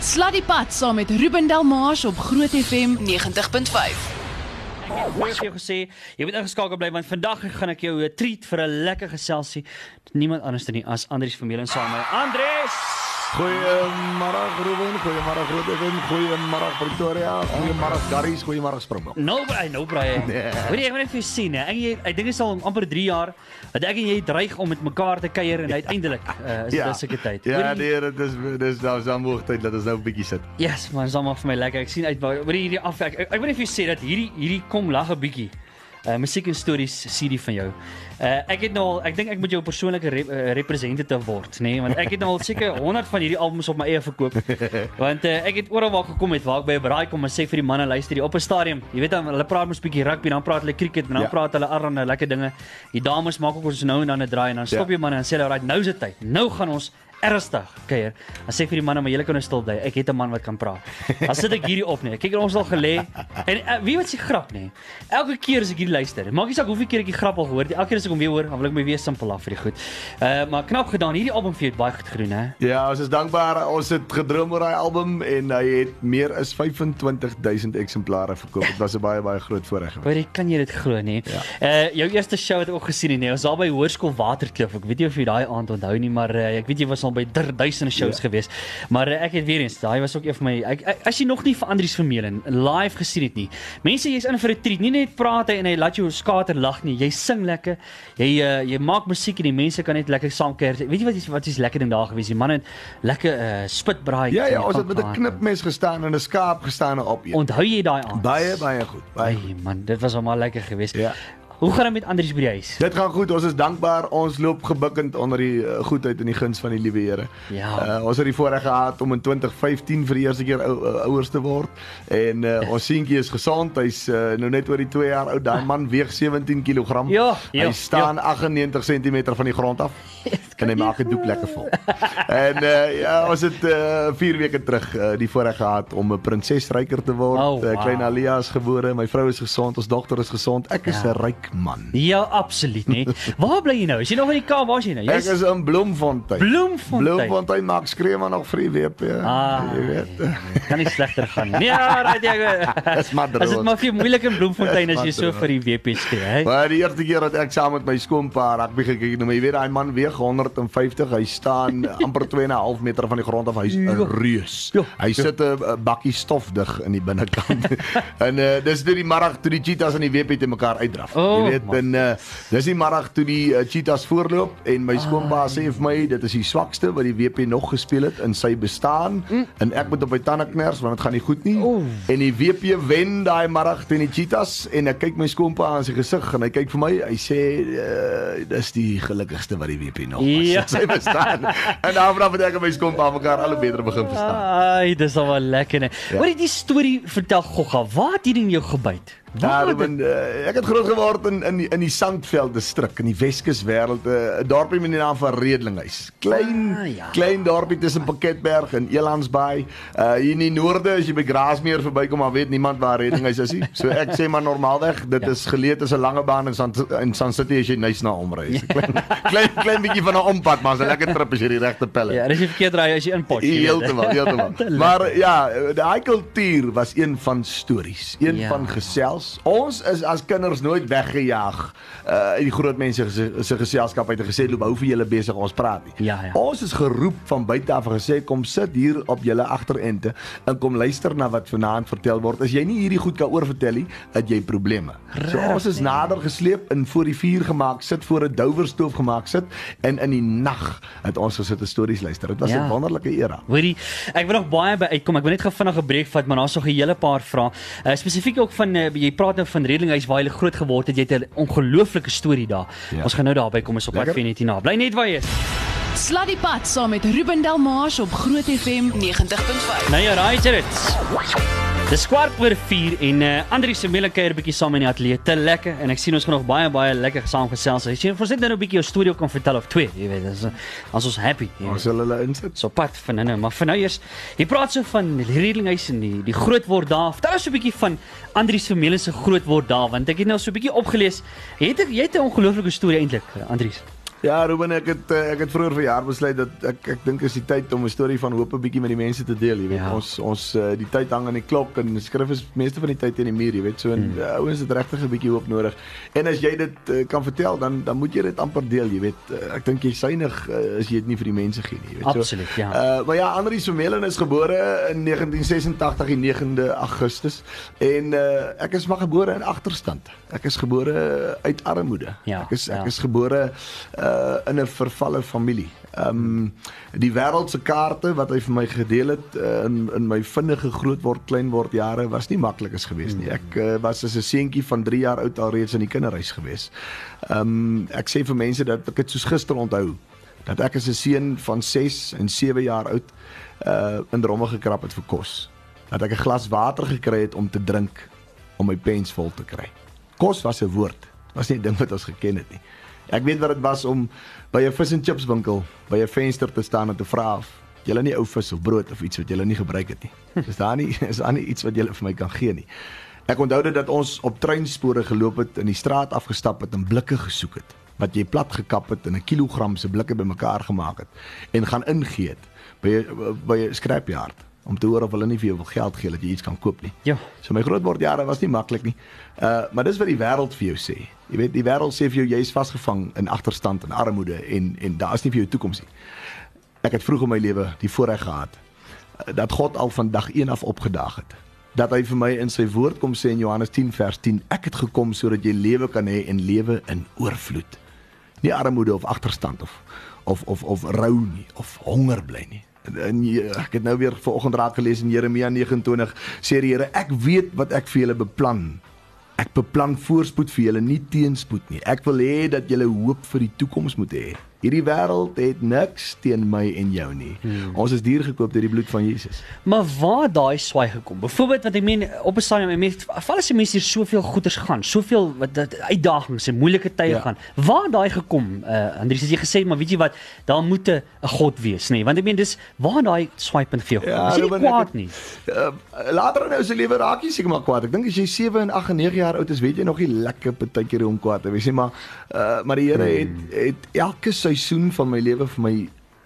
Sluddy Pad saam met Ruben Delmars op Groot FM 90.5. Ek het vir jou gesê, jy moet ingeskakel bly want vandag gaan ek jou 'n treat vir 'n lekker geselsie. Niemand anders nie as Andries Vermeulen saam met Andries. Goeiemôre Ruben, goeiemôre Grootewin, goeiemôre Pretoria, goeiemôre Garries, goeiemôre Springbok. Nou bly, nou bly. Nee. Hoor jy, ek wil net vir jou sien. Ek jy, ek dink dit is al amper 3 jaar dat ek en jy dreig om met mekaar te kuier en uiteindelik uh, is dit ja. seker tyd. Ja, nee, dit is dis nou dan hoogtyd dat ons nou 'n bietjie sit. Yes, maar is almal vir my lekker. Ek sien uit hoor hierdie af. Ek, ek, ek wil net vir jou sê dat hierdie hierdie kom lag 'n bietjie. Uh musiek en stories CD van jou. Uh ek het nou al ek dink ek moet jou persoonlike rep, uh, representative word, nê, nee? want ek het nou al seker 100 van hierdie albums op my eie verkoop. Want uh, ek het oral waar gekom het waar ek by 'n braai kom en sê vir die manne luister hier op 'n stadion. Jy weet dan hulle praat mos bietjie rugby, dan praat hulle cricket en dan Ja. praat hulle allerlei lekker dinge. Die dames maak ook ons nou en dan 'n draai en dan stop Ja. jy manne en sê hulle, "Right, nou is dit tyd. Nou gaan ons ernstig kuier. Dan sê ek vir die manne, maar julle kan nou stil bly. Ek het 'n man wat kan praat. Dan sit ek hierdie op nee. Kyk ons al gelê. En uh, wie wat se grap nê? Elke keer as ek hierdie luister, maak nie saak hoeveel keer ek die grap al gehoor het. Elke keer as ek hom weer hoor, dan wil ek my weer simpel af vir die goed. Uh maar knap gedaan. Hierdie album vir jou het baie goed gedoen hè. Ja, ons is dankbaar. Ons het gedroom oor daai album en hy het meer as 25000 eksemplare verkoop. Dit was 'n baie baie groot voorreg. Jy, kan jy dit glo nê? Ja. Uh jou eerste show het ek ook gesien nê. Ons daar by Hoërskool Waterkloof. Ek weet nie of jy daai aand onthou nie, maar uh, ek weet jy was al by der- duisende shows Ja. gewees. Maar uh, ek het weer eens, daai was ook een van my ek, ek, as jy nog nie vir Andries Vermeulen live gesien het nie. Mense, jy's in vir 'n treat. Nie net praat hy en hy laat jou skater lag nie. Jy sing lekker. Jy uh, jy maak musiek en die mense kan net lekker saam kuier. Weet jy wat is wat is lekker ding daar gewees? Die man het lekker uh, spitbraai. Ja ja, ons het met 'n knipmes gestaan en 'n skaap gestaan op. Onthou jy daai aand? Baie baie goed. Baie. Ai man, dit was almal lekker geweest. Ja. Hoe gaan dit met Andries by die huis? Dit gaan goed. Ons is dankbaar. Ons loop gebukkend onder die uh, goedheid en die guns van die liewe Here. Ja. Uh, ons het die voorreg gehad om in 2015 vir die eerste keer ou, ou, ouers te word en uh, ons seentjie is gesond. Hy's uh, nou net oor die 2 jaar oud. Daai man weeg 17 kg. Ja, ja, Hy staan 98 cm van die grond af. En hy maak dit doek lekker vol. en uh, ja, ons het 4 uh, weke terug uh, die voorreg gehad om 'n prinsesryker te word. Oh, uh, wow. klein Alia is gebore. My vrou is gesond. Ons dogter is gesond. Ek is 'n Ja. ryk man. Ja, absoluut nie. Waar bly jy nou? Is jy nog in die Kaap? Waar is jy nou? Ek Jy's is in Bloemfontein. Bloemfontein. Bloemfontein maak skree maar nog vir die WP. Ah, jy weet. kan nie slegter gaan nie. Nee, Ja, right jy. Dis maar droog. Dit maar vir jou moeilik in Bloemfontein as jy maar so vir die WP skree, hè? Maar die eerste keer dat ek saam met my skoonpa rugby gekyk het, nou jy weet daai man weeg 150, hy staan amper 2.5 meter van die grond af. Hy's 'n Ja. reus. Ja. Hy sit 'n 'n bakkie stof dig in die binnekant. en uh, dis toe die middag toe die cheetahs en die WP te mekaar uitdraf. Oh, jy weet, man. en uh, dis die middag toe die uh, cheetahs voorloop en my skoonpa sê vir my dit is die swakste wat die WP nog gespeel het in sy bestaan mm. en ek moet op my tande kners want dit gaan nie goed nie. Oeh. En die WP wen daai middag teen die cheetahs en ek kyk my skoonpa aan sy gesig en hy kyk vir my, hy sê uh, dis die gelukkigste wat die WP nog was. Ja. sy bestaan. en daarvan het ek en my skoonpa mekaar al hoe beter begin verstaan. Ai, dis al wel lekker, né? Ja. Hoor jy die storie vertel Gogga, waar het hierdie in jou gebyt? Ja, Ruben, uh, ek het groot geword in in die, in die Sandveld distrik in die Weskus wêreld, eh, 'n dorpie met die naam van Redelinghuis. Klein Ah, ja. klein dorpie tussen Pakketberg en Elandsbaai. Uh hier in die noorde as jy by Grasmeer verbykom, maar weet niemand waar Redelinghuis is nie. So ek sê maar normaalweg, dit Ja. is geleë tussen lange baan en San in San City as jy nice na omry. So Klein klein klein bietjie van 'n ompad, maar 'n lekker trip as jy die regte pelle. Ja, dis nie verkeerd ry as jy inpot. jy weet, hè. Heeltemal, heeltemal. maar ja, daai kultuur was een van stories, een Ja. ja. van gesels. Ons is as kinders nooit weggejaag uh uit die groot mense se se geselskap uit en gesê loop hou vir julle besig ons praat nie. Ja, ja. Ons is geroep van buite af en gesê kom sit hier op julle agterente en kom luister na wat vanaand vertel word. As jy nie hierdie goed kan oorvertel nie, het jy probleme. So ons is nader gesleep en voor die vuur gemaak, sit voor 'n douwerstoof gemaak sit en in die nag het ons gesit en stories luister. Dit was 'n Ja. wonderlike era. Hoorie, ek wil nog baie by uitkom. Ek wil net gou vinnig 'n breek vat, maar daar's nog 'n hele paar vrae. Uh, spesifiek ook van uh, jy praat nou van Redelinghuis waar jy groot geword het. Jy het 'n ongelooflike storie daar. Ja. Ons gaan nou daarby kom, ons op pad vir net hierna. Bly net waar jy is. Sluddy Pad saam met Ruben Delmars op Groot FM 90.5. Nou ja, raai jy dit. Dis kwart oor 4 en uh, Andri se melkeer bietjie saam in die ateljee. Te lekker en ek sien ons gaan nog baie baie lekker saam gesels. As jy ons net nou 'n bietjie jou storie kan vertel of twee, jy weet, dis as ons happy. Ons sal hulle insit. so pad van nou, maar vir nou eers, jy praat so van Redelinghuis en die die groot word daar. Vertel ons so 'n bietjie van Andrius Vermeulen se groot word daar want ek het nou so 'n bietjie opgelees. Jy het jy het 'n ongelooflike storie eintlik, Andrius. Ja, Ruben, ek het eh, ek het vroeër verjaar besluit dat ek ek dink is die tyd om 'n storie van hoop 'n bietjie met die mense te deel, jy weet. Ja. Ons ons uh, die tyd hang aan die klok en skrif is meeste van die tyd teen die muur, jy weet. So en Hmm. uh, ouens het regtig 'n bietjie hoop nodig. En as jy dit uh, kan vertel, dan dan moet jy dit amper deel, jy weet. Uh, ek dink jy synig uh, as jy dit nie vir die mense gee nie, jy weet. Absoluut, so, ja. Uh, maar ja, Andries Vermeulen is gebore in 1986 die 9de Augustus en uh, ek is maar gebore in agterstand. Ek is gebore uit armoede. Ja, ek is ek ja. is gebore uh in 'n vervalle familie. Um die wêreld se kaarte wat hy vir my gedeel het uh, in in my vinnige grootword kleinword jare was nie maklik is geweest nie. Ek uh, was as 'n seentjie van 3 jaar oud al reeds in die kinderhuis geweest. Um ek sê vir mense dat ek dit soos gister onthou dat ek as 'n seun van 6 en 7 jaar oud uh in dromme gekrap het vir kos. Dat ek 'n glas water gekry het om te drink om my pens vol te kry. Kos was 'n woord. Was nie 'n ding wat ons geken het nie. Ek weet wat dit was om by 'n vis en chips winkel by 'n venster te staan en te vra of julle nie ou vis of brood of iets wat julle nie gebruik het nie. Is daar nie is daar nie iets wat julle vir my kan gee nie. Ek onthou dit dat ons op treinspore geloop het in die straat afgestap het en blikke gesoek het wat jy plat gekap het en 'n kilogram se blikke bymekaar gemaak het en gaan ingee het by by 'n scrapyard om te hoor of hulle nie vir jou wil geld gee dat jy iets kan koop nie. Ja. So my grootwordjare was nie maklik nie. Uh maar dis wat die wêreld vir jou sê. Jy weet die wêreld sê vir jou jy's vasgevang in agterstand en armoede en en daar is nie vir jou toekoms nie. Ek het vroeg in my lewe die voorreg gehad uh, dat God al van dag 1 af opgedaag het. Dat hy vir my in sy woord kom sê in Johannes 10 vers 10 ek het gekom sodat jy lewe kan hê en lewe in oorvloed. Nie armoede of agterstand of of of of rou nie of honger bly nie. En, jy- ek het nou weer vanoggend raak gelees in Jeremia 29 sê die Here ek weet wat ek vir julle beplan. Ek beplan voorspoed vir julle, nie teenspoed nie. Ek wil hê dat julle hoop vir die toekoms moet hê. Hierdie wêreld het niks teen my en jou nie. Hmm. Ons is duur gekoop deur die bloed van Jesus. Maar waar daai swaai gekom? Byvoorbeeld wat ek meen op 'n stadium, ek meen val as die mense hier soveel goeders gaan, soveel wat dat uitdagings en moeilike tye Ja. gaan. Waar daai gekom? Uh Andries het jy gesê, maar weet jy wat, daar moet 'n God wees, nê? Nee? Want ek meen dis waar daai swipe vir jou kom. Ja, Is nie kwaad nie? Uh, later in jou se lewe raak jy seker maar kwaad. Ek dink as jy 7 en 8 en 9 jaar oud is, weet jy nog nie lekker partykeer hoe om kwaad te wees nie, maar uh, maar die Here het het elke seisoen van my lewe vir my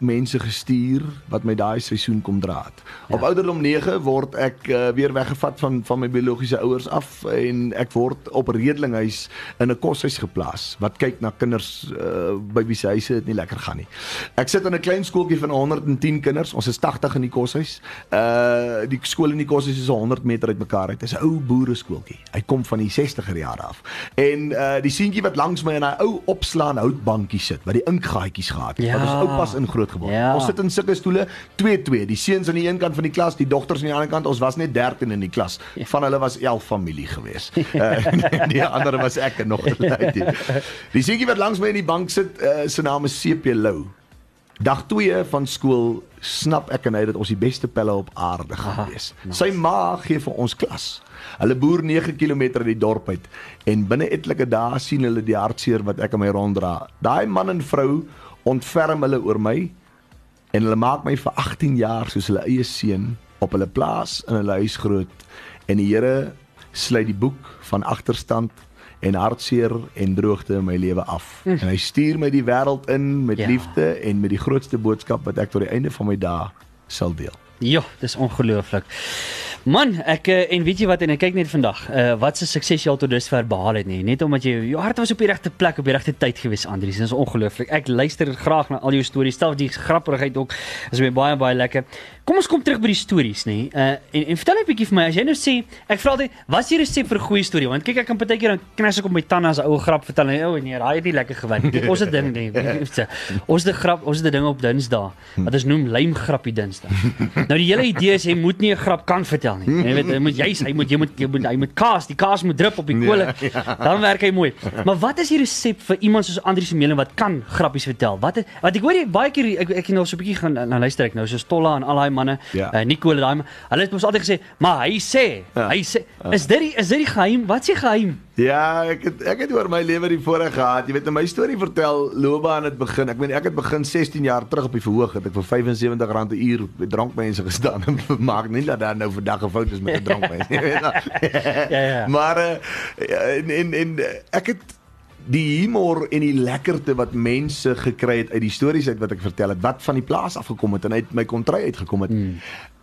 mense gestuur wat my daai seisoen kom dra het. Ja. Op ouderdom 9 word ek uh, weer weggevat van van my biologiese ouers af en ek word op redelinghuis in 'n koshuis geplaas wat kyk na kinders uh, by wie se huise dit nie lekker gaan nie. Ek sit in 'n klein skooltjie van 110 kinders. Ons is 80 in die koshuis. Uh die skool in die koshuis is 100 meter uitmekaar uit. Dit is 'n ou boereskooltjie. Hy kom van die 60er jare af. En uh die seentjie wat langs my in 'n ou opslaan houtbankie sit wat die inkgaatjies gehad het. Ja. Wat ons oupas in groot geword. Ja. Ons sit in sulke stoele 2-2. Die seuns aan die een kant van die klas, die dogters aan die ander kant. Ons was net 13 in die klas. Van hulle was 11 familie gewees. Uh, en die ander was ek en nog gelyk. Die seentjie wat langs my in die bank sit, uh, sy naam is CP Lou. Dag 2 van skool snap ek en hy dat ons die beste pelle op aarde gaan wees. nice. Sy ma gee vir ons klas. Hulle boer 9 km uit die dorp uit en binne etlike dae sien hulle die hartseer wat ek aan my ronddra. Daai man en vrou ontferm hulle oor my en hulle maak my vir 18 jaar soos hulle eie seun op hulle plaas in hulle huis groot en die Here sluit die boek van agterstand en hartseer en droogte in my lewe af. Mm. En hy stuur my die wêreld in met Ja. liefde en met die grootste boodskap wat ek tot die einde van my dae sal deel. Ja, dis ongelooflik. Man, ek eh, en weet jy wat en ek kyk net vandag, uh, wat se sukses jy al tot dusver behaal het nie, net omdat jy jou hart was op die regte plek op die regte tyd gewees, Andries. Dis ongelooflik. Ek luister graag na al jou stories, selfs die grappigheid ook. Is my baie baie lekker. Kom ons kom terug by die stories, nê. Uh en, en vertel net 'n bietjie vir my, as jy nou sê, ek vra altyd, wat is die resep vir 'n goeie storie? Want kyk ek kan partykeer dan knas ek op my tande as 'n ou grap vertel en o nee, daai het nie lekker gewerk nie. Ons het ding nee. Ons het 'n grap, ons het 'n ding op Dinsdae wat ons noem lymgrappie Dinsdae. Nou die hele idee is jy moet nie 'n grap kan vertel nie. Jy weet, jy moet jy's hy moet jy moet jy moet hy moet kaas, die kaas moet drup op die kole. Dan werk hy mooi. Maar wat is die resep vir iemand soos Andri Semele wat kan grappies vertel? Wat is- wat ek hoor jy baie keer ek ek het nou so 'n bietjie gaan nou luister ek nou so Stolla en al daai manne, Ja. uh, Nicole daai hulle het mos altyd gesê, maar hy sê, Ja. hy sê, is dit die is dit die geheim? Wat is die geheim? Ja, ek het ek het oor my lewe die voorreg gehad. Jy weet, in my storie vertel loopbaan het begin. Ek meen ek het begin 16 jaar terug op die verhoog het ek vir R75 'n uur by drankmense gestaan en maak nie dat daar nou vandag 'n fout is met 'n drankmens nie. Jy weet nou. Ja, ja. Maar uh, en, en en ek het die humor en die lekkerte wat mense gekry het uit die stories uit wat ek vertel het, wat van die plaas afgekom het en uit my kontry uitgekom het, mm.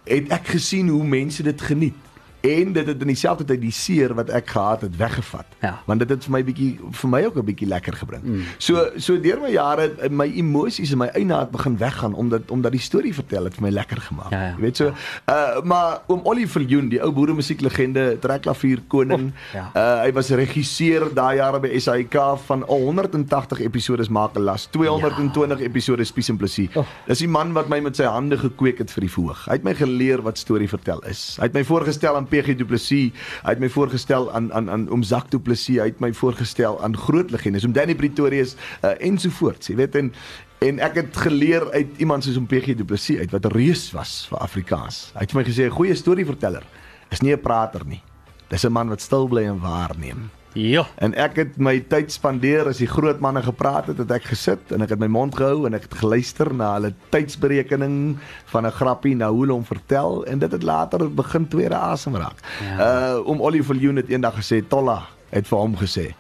het ek gesien hoe mense dit geniet en dit het in dieselfde tyd die seer wat ek gehad het weggevat. Ja. Want dit het vir my bietjie vir my ook 'n bietjie lekker gebring. Mm. So so deur my jare my emosies en my eienaard begin weggaan omdat omdat die storie vertel het vir my lekker gemaak. Ja, ja. Jy weet so uh maar oom Ollie Viljoen, die ou boere musieklegende, trekklavier koning. Oh, ja. Uh hy was regisseur daai jare by SAIK van al 180 episodes maak 'n las, 220 ja. episodes Spies en Plessis. Oh. Dis die man wat my met sy hande gekweek het vir die verhoog. Hy het my geleer wat storie vertel is. Hy het my voorgestel aan PG Du Plessis, hy het my voorgestel aan aan aan oom Zak Du Plessis, hy het my voorgestel aan groot legendes, oom Danny Pretorius uh, ensovoorts. Jy weet en en ek het geleer uit iemand soos oom PG Du Plessis uit wat 'n reus was vir Afrikaans. Hy het vir my gesê 'n goeie storieverteller is nie 'n prater nie. Dis 'n man wat stil bly en waarneem. Ja. En ek het my tyd spandeer as die groot manne gepraat het, het ek gesit en ek het my mond gehou en ek het geluister na hulle tydsberekening van 'n grappie na hoe hulle hom vertel en dit het later begin tweede asem raak. Ja. Uh om Oliver Viljoen het eendag gesê Tolla het vir hom gesê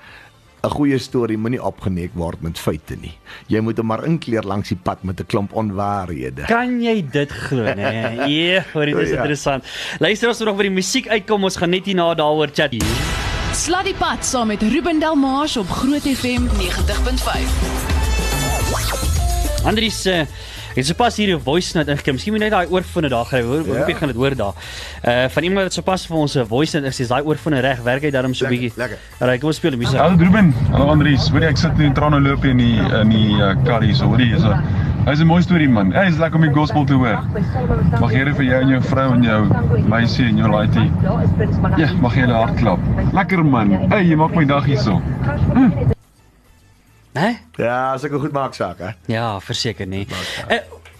'n goeie storie moenie opgeneek word met feite nie. Jy moet hom maar inkleer langs die pad met 'n klomp onwaarhede. Kan jy dit glo, nee? Ja, hoor dit is Ja. interessant. Luister ons nog by die musiek uitkom, ons gaan net hierna daaroor chat. Sluddy Pad saam met Ruben Delmars op Groot FM 90.5. Andries uh, het sopas hier 'n voice note ingekom. Miskien moet jy net daai oorfone daar kry. Hoor, Ja. hoop jy gaan dit hoor daar. Uh van iemand wat sopas vir ons 'n voice note is, is daai oorfone reg. Werk hy daarom so bietjie. Alraai, kom ons speel die musiek. Hallo Ruben, hallo Andries. Hoorie ek sit in Trano loop in die in die uh, kar hier so. Hoorie is 'n Hy's 'n mooi storie man. Hy is lekker om die gospel te hoor. Mag Here vir jou en jou vrou en jou meisie en jou laaitjie. Ja, mag jy hard klap. Lekker man. Hey, jy maak my dag hierso. Hè? Ja, as ek 'n goed maak saak, hè. Ja, verseker nie. Uh,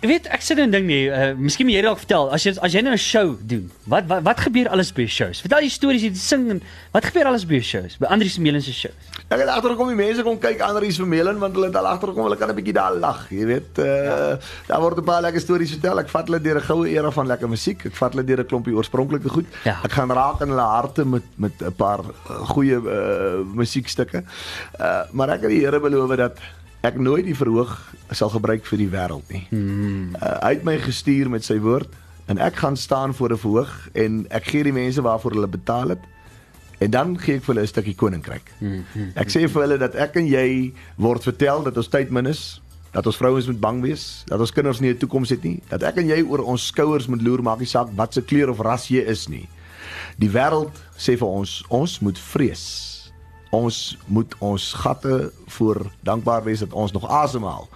weet ek sê 'n ding nie, uh, miskien moet jy dalk vertel as jy as jy nou 'n show doen. Wat wat wat gebeur alles by shows? Vertel jy stories, jy sing en wat gebeur alles by shows? By Andries Melens se shows. Ek het agtergekom die mense kom kyk Andries Vermeulen want hulle het al agtergekom hulle kan 'n bietjie daar lag, jy weet. Uh ja. daar word 'n paar lekker stories vertel. Ek vat hulle deur 'n goue era van lekker musiek. Ek vat hulle deur 'n klompie oorspronklike goed. Ja. Ek gaan raak in hulle harte met met 'n paar uh, goeie uh musiekstukke. Uh maar ek het die Here beloof dat ek nooit die verhoog sal gebruik vir die wêreld nie. Hmm. Uh, hy het my gestuur met sy woord en ek gaan staan voor 'n verhoog en ek gee die mense waarvoor hulle betaal het En dan gee ek vir hulle 'n stukkie koninkryk. Ek sê vir hulle dat ek en jy word vertel dat ons tyd min is, dat ons vrouens moet bang wees, dat ons kinders nie 'n toekoms het nie, dat ek en jy oor ons skouers moet loer maak nie saak wat se kleur of ras jy is nie. Die wêreld sê vir ons, ons moet vrees. Ons moet ons gatte voor dankbaar wees dat ons nog asemhaal.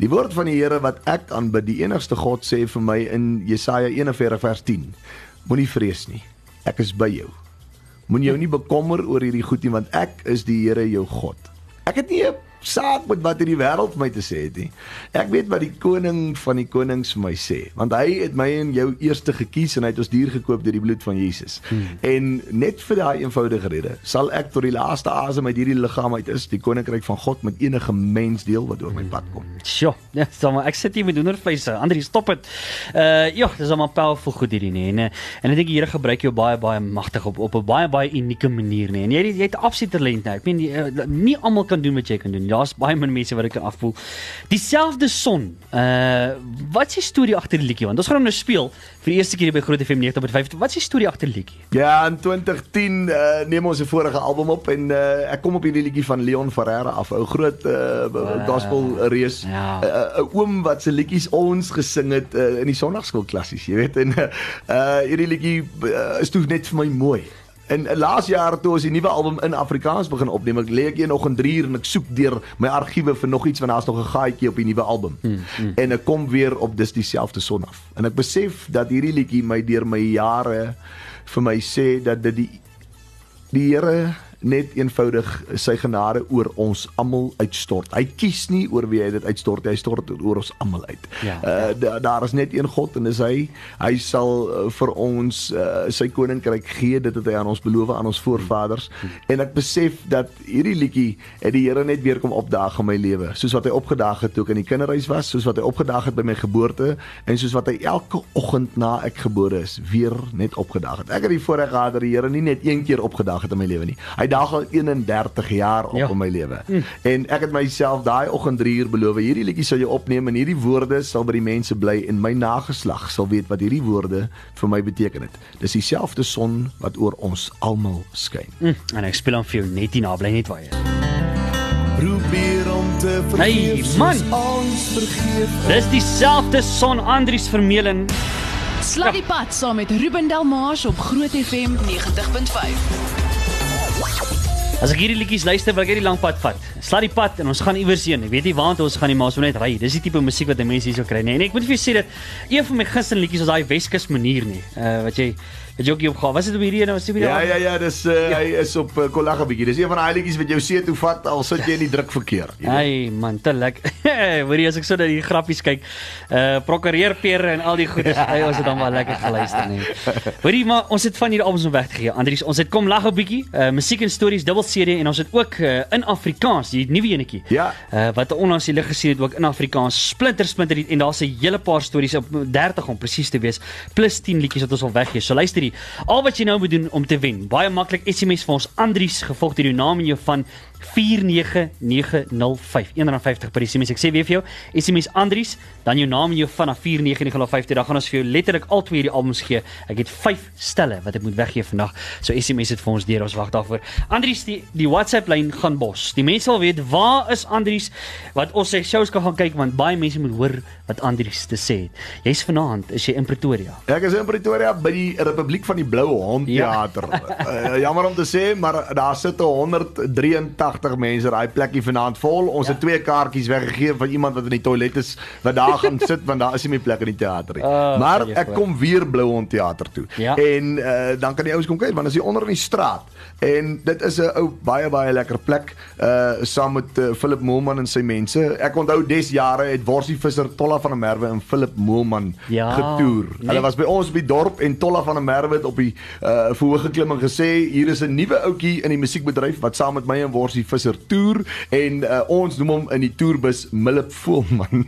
Die woord van die Here wat ek aanbid, die enigste God sê vir my in Jesaja 41 vers 10. Moenie vrees nie. Ek is by jou. Moenie jou nie bekommer oor hierdie goed nie want ek is die Here jou God. Ek het nie 'n saak met wat hierdie wêreld vir my te sê het nie. Ek weet wat die koning van die konings vir my sê, want hy het my en jou eerste gekies en hy het ons dier gekoop deur die bloed van Jesus. Hmm. En net vir daai eenvoudige rede sal ek tot die laaste asem uit hierdie liggaam uit is die koninkryk van God met enige mens deel wat oor my pad kom. Sjoe, ja, so maar ek sit hier met hoendervleise. Andrie, stop dit. Uh ja, dis almal powerful goed hierdie nie. En eh, en ek dink die Here gebruik jou baie baie magtig op op 'n baie baie unieke manier nie. En jy jy het absolute talent nou. Ek meen uh, nie almal kan doen wat jy kan doen. Daar's baie min mense wat dit kan afvoel. Dieselfde son. Uh wat is die storie agter die liedjie? Want ons gaan hom nou speel vir die eerste keer by Groot FM 90.5. Wat is die storie agter die liedjie? Ja, in 2010 uh, neem ons 'n vorige album op en uh, ek kom op hierdie liedjie van Leon Ferreira af, 'n groot uh, gospel reus. 'n Ja. uh, uh, oom wat se liedjies ons gesing het uh, in die sonnaarskool klassies, jy weet. En uh, uh hierdie liedjie uh, is toe net vir my mooi. En uh, laas jaar toe ons die nuwe album in Afrikaans begin opneem, ek lê ek hier nog in 3 uur en ek soek deur my argiewe vir nog iets want daar's nog 'n gaatjie op die nuwe album. Hmm, hmm. En ek kom weer op dis dieselfde son af. En ek besef dat hierdie liedjie my deur my jare vir my sê dat dit die die Here net eenvoudig sy genade oor ons almal uitstort. Hy kies nie oor wie hy dit uitstort, hy stort dit oor ons almal uit. Ja, uh, da, daar is net een God en dis hy. Hy sal uh, vir ons uh, sy koninkryk gee, dit het hy aan ons beloof aan ons voorvaders. En ek besef dat hierdie liedjie het die Here net weer kom opdaag in my lewe, soos wat hy opgedaag het toe ek in die kinderhuis was, soos wat hy opgedaag het by my geboorte en soos wat hy elke oggend na ek gebore is weer net opgedaag het. Ek het die voorreg gehad dat die Here nie net een keer opgedaag het in my lewe nie. Hy dag al 31 jaar op Ja. in my lewe. En ek het myself daai oggend 3 uur beloof, hierdie liedjie sal jy opneem en hierdie woorde sal by die mense bly en my nageslag sal weet wat hierdie woorde vir my beteken het. Dis dieselfde son wat oor ons almal skyn. Mm, en ek speel hom vir jou net hier na, bly net waar jy is. Probeer om te Hey, man. ons vergeef. Dis dieselfde son Andries Vermeulen. Slat die pad saam met Ruben Delmars op Groot FM 90.5. As ek hierdie liedjies luister, wil ek hierdie lang pad vat. Slat die pad en ons gaan iewers heen. Ek weet nie waartoe ons gaan nie, maar ons wil net ry. Dis die tipe musiek wat mense hierso kry, nee. En ek moet vir jou sê dat een van my gunsteling liedjies is daai Weskus manier nie. Uh wat jy wat jy ook hier opgaan. Was dit op hierdie een of was dit op Ja hierdie? ja ja, dis uh, ja. hy is op uh, Kollaga bietjie. Dis een van daai liedjies wat jou see toe vat al sit jy in die druk verkeer. jy. Hey man, te lekker. Hoorie as ek so na die grappies kyk. Uh prokureerpere en al die goedes. Hey, ons het dan maar lekker geluister nee. Hoorie maar ons het van hierdie albums om weg te gee. Andries, ons het kom lag 'n bietjie. Uh musiek en stories dubbel CD en ons het ook uh, in Afrikaans, die nuwe enetjie. Ja. Uh wat onlangs die lig gesien het ook in Afrikaans. Splinter splinter en daar's 'n hele paar stories op 30 om presies te wees, plus 10 liedjies wat ons wil weggee. So luister hier. Al wat jy nou moet doen om te wen. Baie maklik SMS vir ons Andries gevolg deur jou naam en jou van 49905 150 per SMS. Ek sê weer vir jou, SMS Andries, dan jou naam en jou van na 49905. Dan gaan ons vir jou letterlik al twee hierdie albums gee. Ek het 5 stelle wat ek moet weggee vandag. So SMS dit vir ons deur. Ons wag daarvoor. Andries, die die WhatsApp lyn gaan bos. Die mense wil weet waar is Andries wat ons sy shows kan gaan kyk want baie mense moet hoor wat Andries te sê het. Jy's vanaand is jy in Pretoria. Ek is in Pretoria by die Republiek van die Blou Hond Ja. Theater. uh, jammer om te sê, maar daar sit 183 mense daai plekkie vanaand vol. Ons Ja. het twee kaartjies weggegee vir iemand wat in die toilet is wat daar gaan sit want daar is nie meer plek in die teater nie. Oh, maar ek kom weer Blou Hond Theater toe. Ja. En uh, dan kan die ouens kom kyk want is hier onder in die straat. En dit is 'n ou baie baie lekker plek uh saam met uh, Philip Moelman en sy mense. Ek onthou des jare het Worsie Visser, Tolla van der Merwe en Philip Moelman Ja, getoer. nee. Hulle was by ons op die dorp en Tolla van der Merwe het op die uh verhoog geklim en gesê hier is 'n nuwe ouetjie in die musiekbedryf wat saam met my en Worsie Visser toer en uh, ons noem hom in die toerbus Millip Voelman.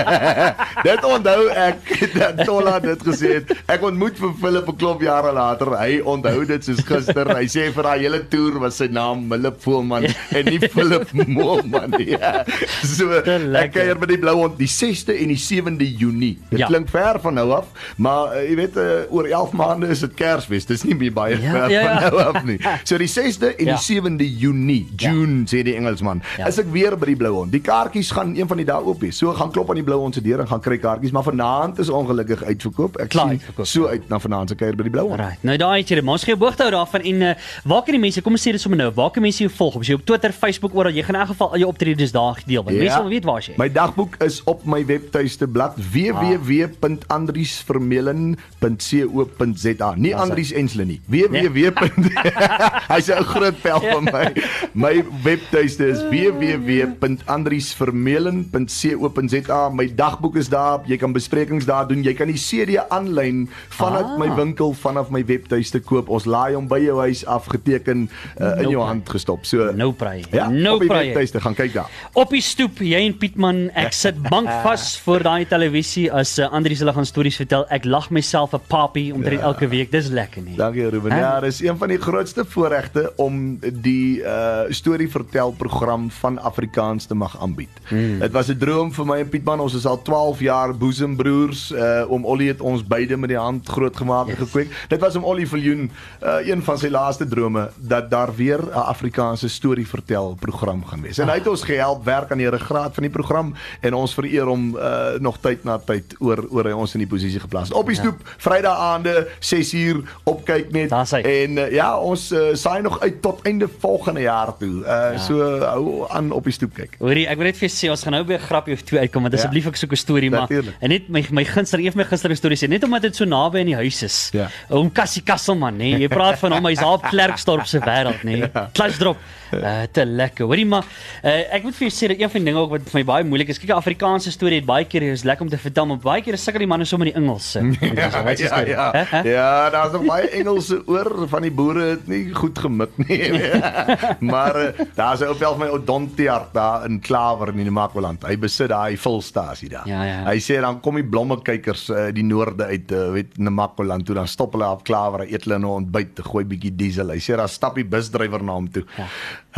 dit onthou ek dat Tolla dit gesê het. Ek ontmoet vir Philip 'n klop jare later. Hy onthou dit soos gister. Hy sê vir daai hele toer was sy naam Millip Voelman en nie Philip Moelman nie. Ja. So ek kuier by die Blou Hond die 6de en die 7de Junie. Dit Ja. klink ver van nou af, maar uh, jy weet uh, oor 11 maande is dit Kersfees. Dis nie meer baie Ja, ver ja, ja. van nou af nie. So die 6de en Ja. die 7de Junie, June sê die Engelsman. Ja. Is ek weer by die Blou Hond. Die kaartjies gaan een van die dae oop wees. So gaan klop aan die Blou Hond se deur en gaan kry kaartjies, maar vanaand is ongelukkig uitverkoop. Ek Klaar sien uitverkoop. so uit na vanaand se kuier by die Blou Hond. Right. Nou daai het jy ons gee 'n boogte hou daarvan en uh, waar kan die mense kom ons sê dit sommer nou. Waar kan mense jou volg? Is jy op Twitter, Facebook oral? Jy gaan in elk geval al jou optredes daar gedeel want Ja. mense wil weet waar is jy. My dagboek is op my webtuiste blad www.andriesvermeulen.co.za. Nie Andries Ensle nie. www. Hy's 'n groot pel van my. My webtuiste is www.andriesvermeulen.co.za. My dagboek is daar. Jy kan besprekings daar doen. Jy kan die CD aanlyn vanuit Ah. my winkel vanaf my webtuiste koop. Ons laai hom by jou huis afgeteken uh, in No jou pry. hand gestop. So No pry. Ja, no op die pry. webtuiste gaan kyk daar. Op die stoep, jy en Pietman, ek sit bankvas voor daai televisie as uh, Andries hulle gaan stories vertel. Ek lag myself 'n papie omtrent Ja. elke week. Dis lekker nie. Dankie Ruben. Ja, dis een van die grootste voorregte om die uh storie vertel program van Afrikaans te mag aanbied. Hmm. Dit was 'n droom vir my en Pietman. Ons is al 12 jaar boesembroers. Uh om Ollie het ons beide met die hand grootgemaak en Yes. gekweek. Dit was om Ollie Viljoen uh een van sy laaste drome dat daar weer 'n Afrikaanse storie vertel program gaan wees. En hy het ons gehelp werk aan die ruggraat van die program en ons vereer hom uh nog tyd na tyd oor oor hy ons in die posisie geplaas het. Op die Ja. stoep Vrydag aande 6uur op kyk net. En uh, ja, ons uh, saai nog uit tot einde volgende jaar toe. Uh ja. so hou aan op die stoep kyk. Hoorie, ek wil net vir jou sê ons gaan nou by 'n grappie of twee uitkom want Ja. asseblief ek soek 'n storie maar en net my my gunsteling een van my gunsteling stories net omdat dit so naby aan die huis is. Ja. Oom Cassie Kasselman, nê. Jy praat van hom, hy's op Klerksdorp se wêreld, nê. Ja. Klatschdrop. Uh, te lekker. Hoorie maar uh, ek moet vir jou sê dat een van die dinge ook wat vir my baie moeilik is. Kyk, 'n Afrikaanse storie het baie keer is lekker om te vertel, maar baie keer sukkel die manne sommer die Engels. uh, Ja, ja, ja. Hè, hè? ja daar's nog baie Engelse oor van die boere het nie goed gemik nie. maar Maar uh, daar's 'n ou pel van my ou Dontiart daar in Klawer in die Namakoland. Hy besit daai vulstasie daar. Ja, ja. Hy sê dan kom die blommekykers uh, die noorde uit uh, weet Namakoland toe dan stop hulle op Klawer, eet hulle nou ontbyt, gooi bietjie diesel. Hy sê daar stap die busdrywer na hom toe. Ja.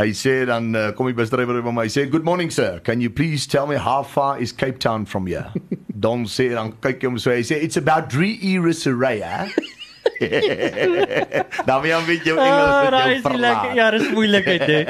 Hy sê dan uh, kom die busdrywer by my. Hy sê good morning sir. Can you please tell me how far is Cape Town from here? Don sê dan kyk hom so. Hy sê it's about 3 hours away. Eh? Dan weer 'n bietjie Engels Ah, met daai jou lekker. Ja, dis moeilikheid hè.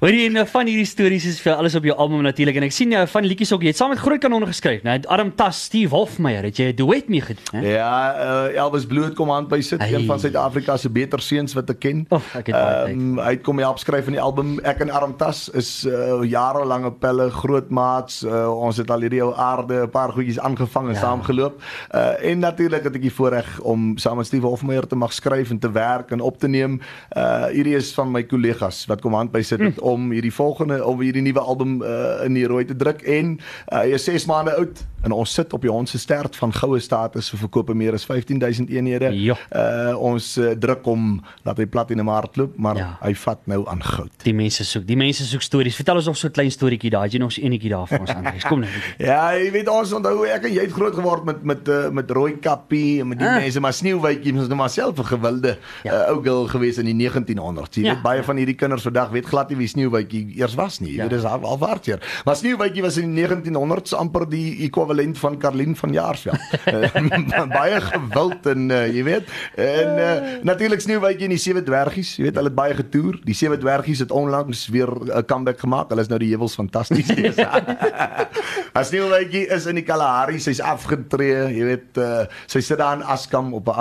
Hoor jy nou van hierdie stories is vir alles op jou album natuurlik en ek sien jou van liedjies ook. Jy het saam met Groot Kanon geskryf, né? Adam Tas, Steve Hofmeyer, het jy 'n duet mee gedoen, hè? Ja, uh, Elvis Bloot kom aan by sit, Hey. een van Suid-Afrika se beter seuns wat ek ken. Of, ek het baie tyd. Ehm, hy het kom help skryf in die album. Ek en Arm Tas is uh, jarelange pelle, groot maats. Uh, ons het al hierdie ou aarde 'n paar goedjies aangevang en Ja. ja. saamgeloop. Uh, en natuurlik het ek die voorreg om saam met Steve Hofmeyer te mag skryf en te werk en op te neem. Uh hierdie is van my kollegas wat kom hand by sit Hm. mm. om hierdie volgende of hierdie nuwe album uh, in die rooi te druk en uh, hy is 6 maande oud en ons sit op die ons se stert van goue status vir verkope meer as 15000 eenhede. Ja. Uh ons uh, druk hom dat hy platinum hardloop, maar Ja. hy vat nou aan goud. Die mense soek, die mense soek stories. Vertel ons nog so 'n klein storieetjie daar. Jy nog so enetjie daar vir ons Andries? Kom nou. Ja, jy weet ons onthou ek en jy het groot geword met met uh, met rooi kappie en met die Ah. mense, maar sneeuwwitjie was nou maar self 'n gewilde Ja. ja. uh, ou girl gewees in die 1900s. Jy Ja. ja. weet baie van hierdie kinders vandag weet glad nie wie sneeuwwitjie eers was nie. Jy Ja. ja. weet dis al waarteer. Maar sneeuwwitjie was in die 1900s amper die ekwivalent van Karlien van Jaarsveld. uh, baie gewild en uh, jy weet en uh, natuurlik sneeuwwitjie en die sewe dwergies, jy weet hulle het baie getoer. Die sewe dwergies het onlangs weer 'n comeback gemaak. Hulle is nou die heuwels fantasties. As Sneeuwwitjie is in die Kalahari, sy's afgetree, jy weet, uh, sy sit daar in Askam op 'n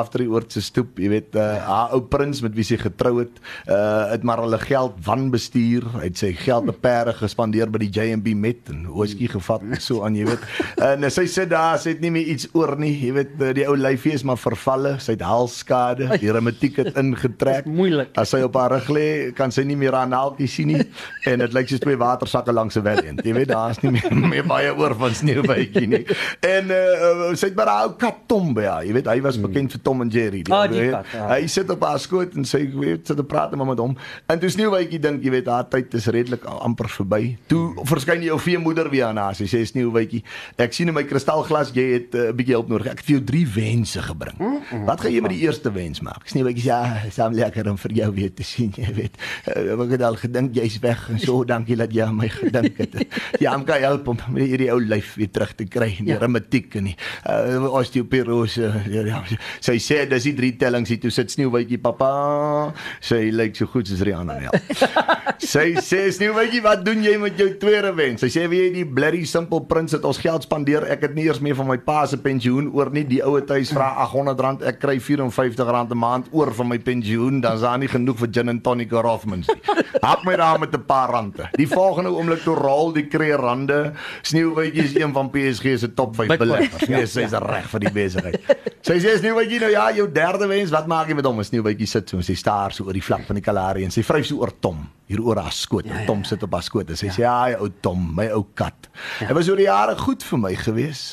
aftreeoord se stoep, jy weet, uh, haar ou prins met wie sy getrou het, uh het maar hulle geld wanbestuur, hy het sy geld op perde gespandeer by die J&B Met en whisky gevat en so aan, jy weet. En uh, sy sit daar, sy het nie meer iets oor nie, jy weet, die ou lyfie is maar vervalle, sy het halsskade, die reumatiek het ingetrek. Moeilik. As sy op haar rug lê, kan sy nie meer haar naaltjies sien nie en dit lyk soos twee watersakke langs 'n valiant. Jy weet daar's nie meer, meer baie oor van sneeuwbytjie nie. En uh, sy het maar haar ou kat Tom by haar. Jy weet hy was bekend vir Tom en Jerry. Ah, die kat, ja. Hy sit op haar skoot en sy weet sit te praat maar met hom. En toe sneeuwbytjie dink jy weet haar tyd is redelik amper verby. Toe verskyn jou veemoeder weer aan haar. Sy sê sneeuwbytjie, ek sien in my kristalglas jy het 'n uh, bietjie hulp nodig. Ek het vir jou drie wense gebring. Wat gaan jy met die eerste wens maak? Sneeuwbytjie sê ja, hom lekker om vir jou weer te sien, jy weet. Uh, ek het al gedink jy's weg en so dankie dat jy aan my gedink het. Ja, om kan help om hierdie ou lyf weer terug te kry, die Ja. ja. reumatiek en die uh, osteoporose. Ja, ja. Sy sê dis die drie tellings hier toe sit sneeuwbytjie pappa. Sy lyk so goed soos Rihanna wel. sy sê sneeuwbytjie, wat doen jy met jou tweede wens? Sy sê wie jy die bloody simple prins het ons geld spandeer. Ek het nie eers meer van my pa se pensioen oor nie. Die ouete huis vra R800, ek kry R54 'n maand oor van my pensioen. Dan's daar nie genoeg vir gin and tonic or Rothmans nie. Hak my daar met 'n paar rande. Die volgende oomblik toe rol die kreerande. Sneeuwbytjie is een van PSG se top 5 By beleggers. ja, Nee, sy's reg vir die besigheid. Sy sê Sneeuwbytjie nou ja, jou derde wens, wat maak jy met hom? Sneeuwbytjie sit so en sy staar so oor die vlak van die Kalahari en sy vryf so oor Tom hier oor haar skoot. Ja, ja. Tom sit op haar skoot en sy ja. sê ja, ou Tom, my ou kat. Ja. Hy was oor die jare goed vir my gewees.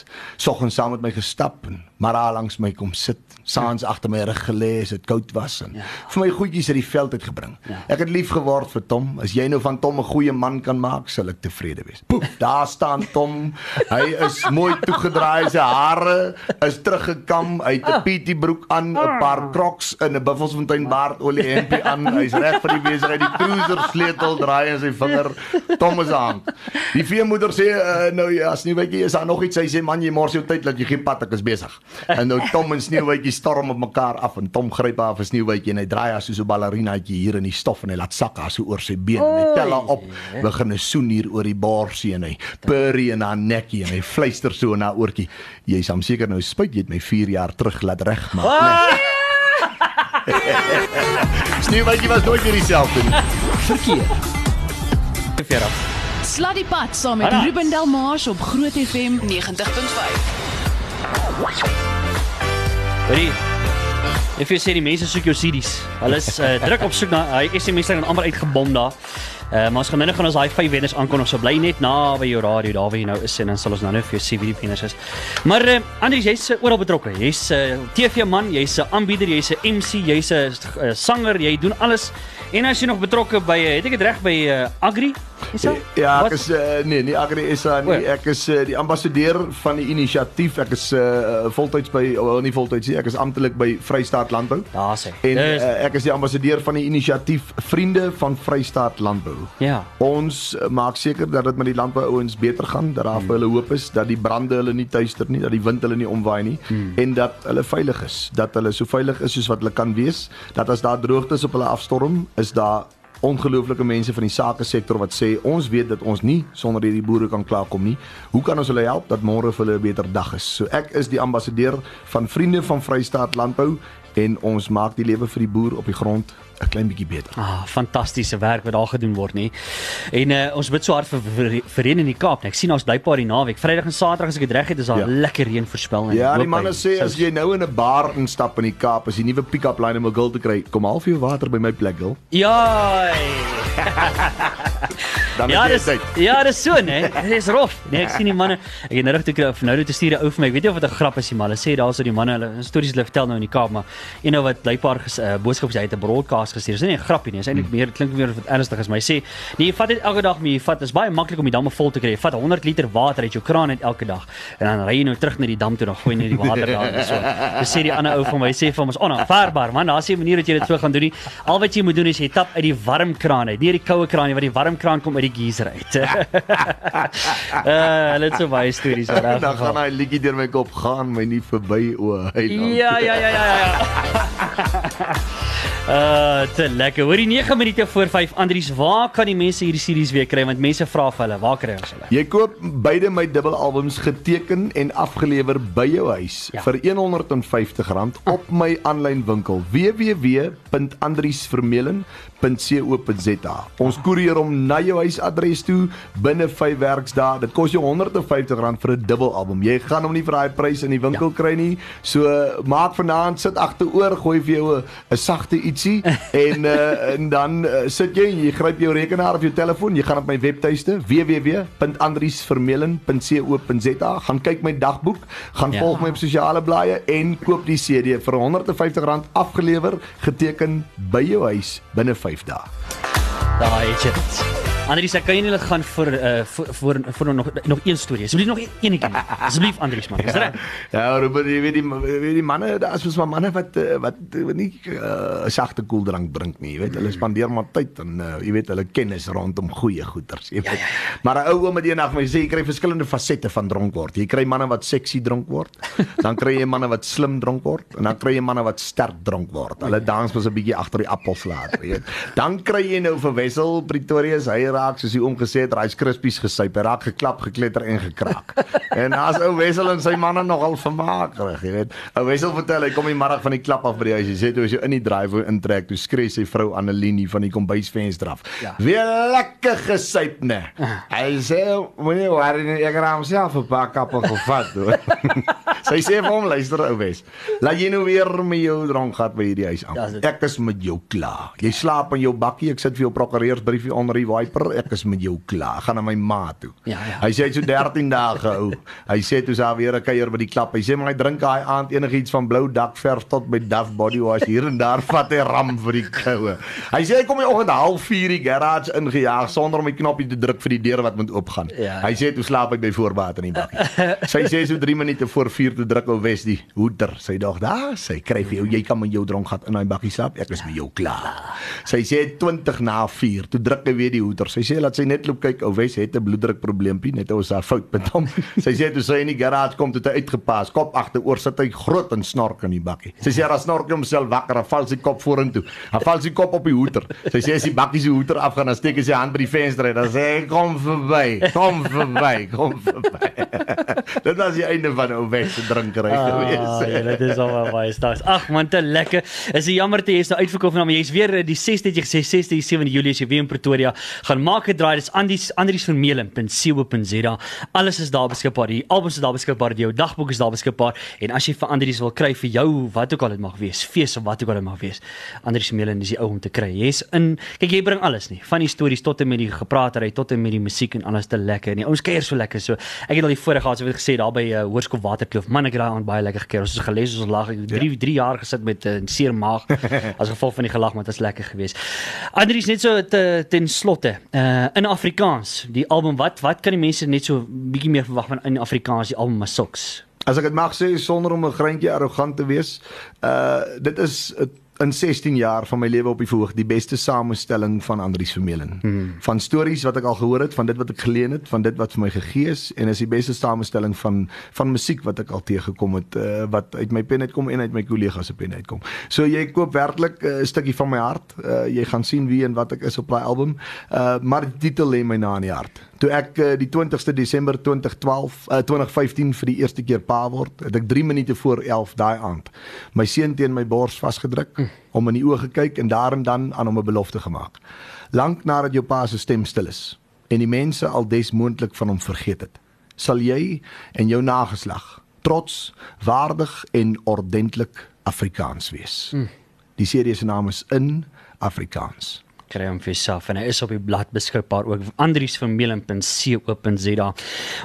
Soggens saam met my gestap en maar daar langs my kom sit. Saans ja. agter my rug gelê as dit koud was en ja. vir my goedjies uit die veld uit gebring. Ja. Ek het lief geword vir Tom. As jy nou van Tom 'n goeie man kan maak, sal ek tevrede wees. Poef, daar staan Tom. Hy is mooi toegedraai, sy hare is teruggekam, hy het 'n PT broek aan, 'n paar Crocs en 'n Buffelsfontein baardolie hempie aan. Hy's reg vir die besigheid. Die cruiser sleutel draai in sy vinger. Tom is aan. Die veemoeder sê uh, nou ja, Sneeuwwitjie, is daar nog iets? Hy sê man, jy mors jou tyd dat jy geen pad ek is besig. En nou Tom en Sneeuwwitjie storm op mekaar af en Tom gryp haar vir Sneeuwwitjie en hy draai haar soos 'n ballerinaatjie hier in die stof en hy laat sak haar so oor sy been. En hy tel haar op, begin 'n soen hier oor die borsie en hy purry in haar nekkie en hy fluister so in haar oortjie. Jy sal seker nou spyt jy het my 4 jaar terug laat regmaak? Nee. Sneeuwwitjie was nooit weer dieselfde nie. Verkeer. Vera. Sluddy pad saam met Alright. Ruben Delmars op Groot FM 90.5. Hoorie. Ek vir sê die mense soek jou CD's. Hulle is uh, druk op soek na hy SMS en amper uitgebom daar. Uh, maar ons gaan nou gaan ons daai vyf wenners aankondig. So bly net na by jou radio daar waar jy nou is en dan sal ons nou net vir jou sê wie die wenners is. Maar uh, Andries, jy's uh, oral betrokke. Jy's 'n uh, TV-man, jy's 'n aanbieder, jy's 'n MC, jy's 'n uh, sanger, jy doen alles. En as jy nog betrokke by uh, het ek dit reg by uh, Agri? Is dit? Ja, ek is uh, nee, nie Agri SA nie. Ja. Ek is uh, die ambassadeur van die inisiatief. Ek is uh, voltyds by oh, nie voltyds nie. Ek is amptelik by Vrystaat Landbou. Daar sê. En Dis uh, ek is die ambassadeur van die inisiatief Vriende van Vrystaat Landbou. ja. Ons uh, maak seker dat dit met die landbououens beter gaan, dat daar vir hulle hoop is, dat die brande hulle nie tuister nie, dat die wind hulle nie omwaai nie hmm. en dat hulle veilig is, dat hulle so veilig is soos wat hulle kan wees, dat as daar droogtes op hulle afstorm, is daar ongelooflike mense van die sake sektor wat sê ons weet dat ons nie sonder hierdie boere kan klaarkom nie. Hoe kan ons hulle help dat môre vir hulle 'n beter dag is? So ek is die ambassadeur van Vriende van Vrystaat Landbou en ons maak die lewe vir die boer op die grond 'n klein bietjie beter. Ah, fantastiese werk wat daar gedoen word nie. En uh, ons bid so hard vir vir, vir reën in die Kaap. Nee, ek sien ons blykbaar die naweek, Vrydag en Saterdag as ek dit reg het, is daar Ja. lekker reën voorspel en Ja, die manne sê as sou- jy nou in 'n bar instap in die Kaap, as jy nuwe pick-up line om 'n girl te kry, kom half jou water by my plek, girl. Ja. Dan Ja, dis tyd. ja, dis so, né? Dit is rof. Nee, ek sien die manne. Ek het nou net toe nou toe te stuur 'n ou vir my. Ek weet nie of dit 'n grap is nie, maar hulle sê daarso die manne, hulle stories hulle vertel nou in die Kaap, maar een ou wat blykbaar ges- 'n uh, boodskap sê hy het 'n broadcast gestuur. Dis nie 'n grappie nie. Dis eintlik meer klink meer of dit ernstig is, maar hy sê, nee, jy vat dit elke dag, maar jy vat is baie maklik om die damme vol te kry. Jy vat 100 liter water uit jou kraan uit elke dag en dan ry jy nou terug na die dam toe dan gooi jy net die water daar en so. Dis sê die ander ou van my, sê vir hom is onaanvaarbaar, man. Daar's 'n manier dat jy dit so gaan doen nie. Al wat jy moet doen is jy tap uit die warm kraan uit, nie uit die koue kraan nie, want die warm kraan kom uit die geyser uit. uh, hulle het so baie stories daar. En dan gaan hy liedjie deur my kop gaan, my nie verby o. Hy dan. Ja, ja, ja, ja, ja. Uh, te lekker. Hoor die 9 minute voor 5 Andries, waar kan die mense hierdie series weer kry want mense vra vir hulle, waar kry ons hulle? Jy koop beide my dubbelalbums geteken en afgelewer by jou huis Ja. ja. vir R150 op my aanlyn winkel www.andriesvermeulen.co.za. Ons koerier hom na jou huisadres toe binne 5 werksdae. Dit kos jou R150 vir 'n dubbelalbum. Jy gaan hom nie vir daai prys in die winkel ja. kry nie. So maak vanaand sit agteroor, gooi vir jou 'n sagte ietsie en uh, en dan uh, sit jy jy gryp jou rekenaar of jou telefoon, jy gaan op my webtuiste www.andriesvermeulen.co.za, gaan kyk my dagboek, gaan Ja. volg my op sosiale blaaie en koop die CD vir R150 afgelewer, geteken by jou huis binne 5 dae. Daai het dit. Andries, ek kan nie net gaan vir uh vir vir, vir nog nog een storie. Asseblief nog een enetjie. Asseblief Andries man. Dis reg. Ja, Ruben, jy weet die weet die manne, daar is mos maar manne wat eh, wat wat nie 'n uh, sagte koeldrank drink nie, jy weet, hulle spandeer maar tyd en uh, jy weet hulle kennis rondom goeie goeders, jy weet. Ja, ja, ja. Maar 'n ou oom het eendag my sê jy kry verskillende fasette van dronk word. Jy kry manne wat seksie dronk word, dan kry jy manne wat slim dronk word en dan kry jy manne wat sterk dronk word. Hulle dans mos 'n bietjie agter die appelslaat, jy weet. Dan kry jy nou vir Wessel Pretoria, hy raak soos hy omgesê het, Rice Krispies gesuip, hy raak geklap, gekletter en gekraak. en as ou Wessel en sy manne nogal vermaakrig, jy weet. Ou Wessel vertel hy kom die middag van die klap af by die huis. Hy sê toe as jy in die driveway intrek, toe skree sy vrou Annelien van die kombuisvenster af. Ja. Weer lekker gesuip, né? Hy sê moenie worry nie, ek raam self 'n paar kappe gevat hoor. sy sê vir hom luister ou Wes. Laat jy nou weer met jou dronk gehad by hierdie huis Ja, aan. dit- Ek is met jou klaar. Jy slaap in jou bakkie, ek sit vir jou prokureursbriefie onder die wiper. Ek is met jou klaar. Gaan na my ma toe. Ja, ja. Hy sê hy het so 13 dae gehou. Hy sê toe sa weer 'n kuier by die klap. Hy sê maar hy drink daai aand enigiets van blou dakverf tot by Dove body wash hier en daar vat hy ram vir die koue. Hy sê hy kom die oggend 04:30 die garage ingejaag sonder om die knoppie te druk vir die deur wat moet oopgaan. Ja. Hy sê toe slaap ek by voorbaat in die bakkie. Sy sê so 3 minute voor 4 te druk ou Wes die hoeder. Sy dog, "Daar, sy kry vir jou, jy kan met jou dronk gat in daai bakkie slaap. Ek is met jou klaar." Sy sê 20 na 4, toe druk hy weer die hoeder. Sy sê laat sy net loop kyk, ou Wes het 'n bloeddruk probleempie, net ons daar fout met hom. Sy sê toe sy in die garage kom, het hy uitgepas, kop agteroor sit hy groot en snork in die bakkie. Sy sê as snork hy homself wakker, dan val sy kop vorentoe. Dan val sy kop op die hoeder. Sy sê as die bakkie se hoeder afgaan, dan steek hy sy hand by die venster uit. Dan sê hy kom verby, kom verby, kom verby. Dit was die einde van ou Wes. se drinkery Ah, gewees. ja, dit is al baie staas. Ag man, te lekker. Is 'n jammer te jy's nou uitverkoop nou, maar jy's weer eh, die 16 jy gesê 16 7 Julie is jy weer in Pretoria. Gaan maak 'n draai. Dis Andries andriesvermeulen.co.za. Alles is daar beskikbaar. Die albums is daar beskikbaar. Die jou dagboek is daar beskikbaar. En as jy vir Andries wil kry vir jou wat ook al dit mag wees, fees of wat ook al dit mag wees, Andries Vermeulen is die ou om te kry. Jy's in kyk jy bring alles nie. Van die stories tot en met die gepraatery tot en met die musiek en alles te lekker. En die ouens kuier so lekker. So ek het al die voorreg gehad, so het gesê daar by uh, Hoërskool Waterkloof. Man, ek het daai aand baie lekker gekuier. Ons het gelees, ons lag. Ek het 3 3 jaar gesit met 'n uh, seer maag as gevolg van die gelag, maar dit was lekker geweest. Andries net so te, ten slotte, uh in Afrikaans, die album wat wat kan die mense net so bietjie meer verwag van in Afrikaans die album Masoks? As ek dit mag sê sonder om 'n greintjie arrogant te wees, uh dit is 'n in 16 jaar van my lewe op die verhoog die beste samestelling van Andrius Vermeulen. Hmm. Van stories wat ek al gehoor het, van dit wat ek geleen het, van dit wat vir my gegee is en is die beste samestelling van van musiek wat ek al teëgekom het uh, wat uit my pen uitkom en uit my kollegas se pen uitkom. So jy koop werklik 'n uh, stukkie van my hart. Uh, jy gaan sien wie en wat ek is op daai album. Uh, maar die titel lê my na in die hart. Toe ek uh, die 20ste Desember 2012 uh, 2015 vir die eerste keer pa word, het ek 3 minute voor 11 daai aand my seun teen my bors vasgedruk. Hmm hom in die oë gekyk en daarin dan aan hom 'n belofte gemaak. Lank nadat jou pa se stem stil is en die mense al desmoontlik van hom vergeet het, sal jy en jou nageslag trots, waardig en ordentlik Afrikaans wees. Mm. Die serie se naam is In Afrikaans kry hom vir jouself en hy is op die blad beskikbaar ook andriesvermeulen.co.za.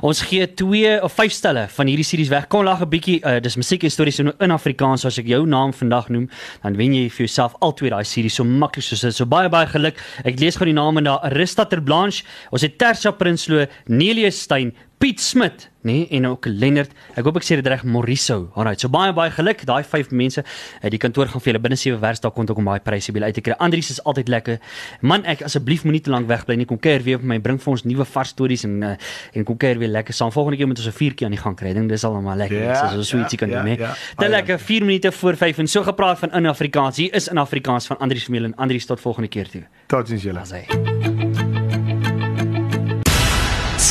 Ons gee 2 of 5 stelle van hierdie series weg. Kom lag 'n bietjie, uh, dis musiek en stories in, Afrikaans as ek jou naam vandag noem, dan wen jy vir jouself al twee daai series so maklik soos dit. So baie baie geluk. Ek lees gou die name daar. Arista Ter Blanche, ons het Tersha Prinsloo, Nelius Steyn, Piet Smit, nê, nee, en ook Lennard. Ek hoop ek sê dit reg, Moriso. Alright, so baie baie geluk. Daai vyf mense, uh, die kantoor gaan vir julle binne 7 werksdae kon ook om daai pryse by uit te kry. Andries is altyd lekker. Man, ek asseblief moenie te lank wegbly nie. Kom kuier weer vir my, bring vir ons nuwe vars stories en uh, en kom kuier weer lekker saam. Volgende keer moet ons 'n viertjie aan die gang kry. Dink dis al maar lekker. Yeah, so so ietsie kan doen, hè. Dit lekker 4 minute voor 5 en so gepraat van in Afrikaans. Hier is in Afrikaans van Andries Vermeulen. Andries tot volgende keer toe. Totsiens julle.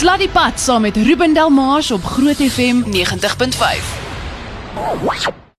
Sluddy Pad saam met Ruben Delmars op Groot FM 90.5.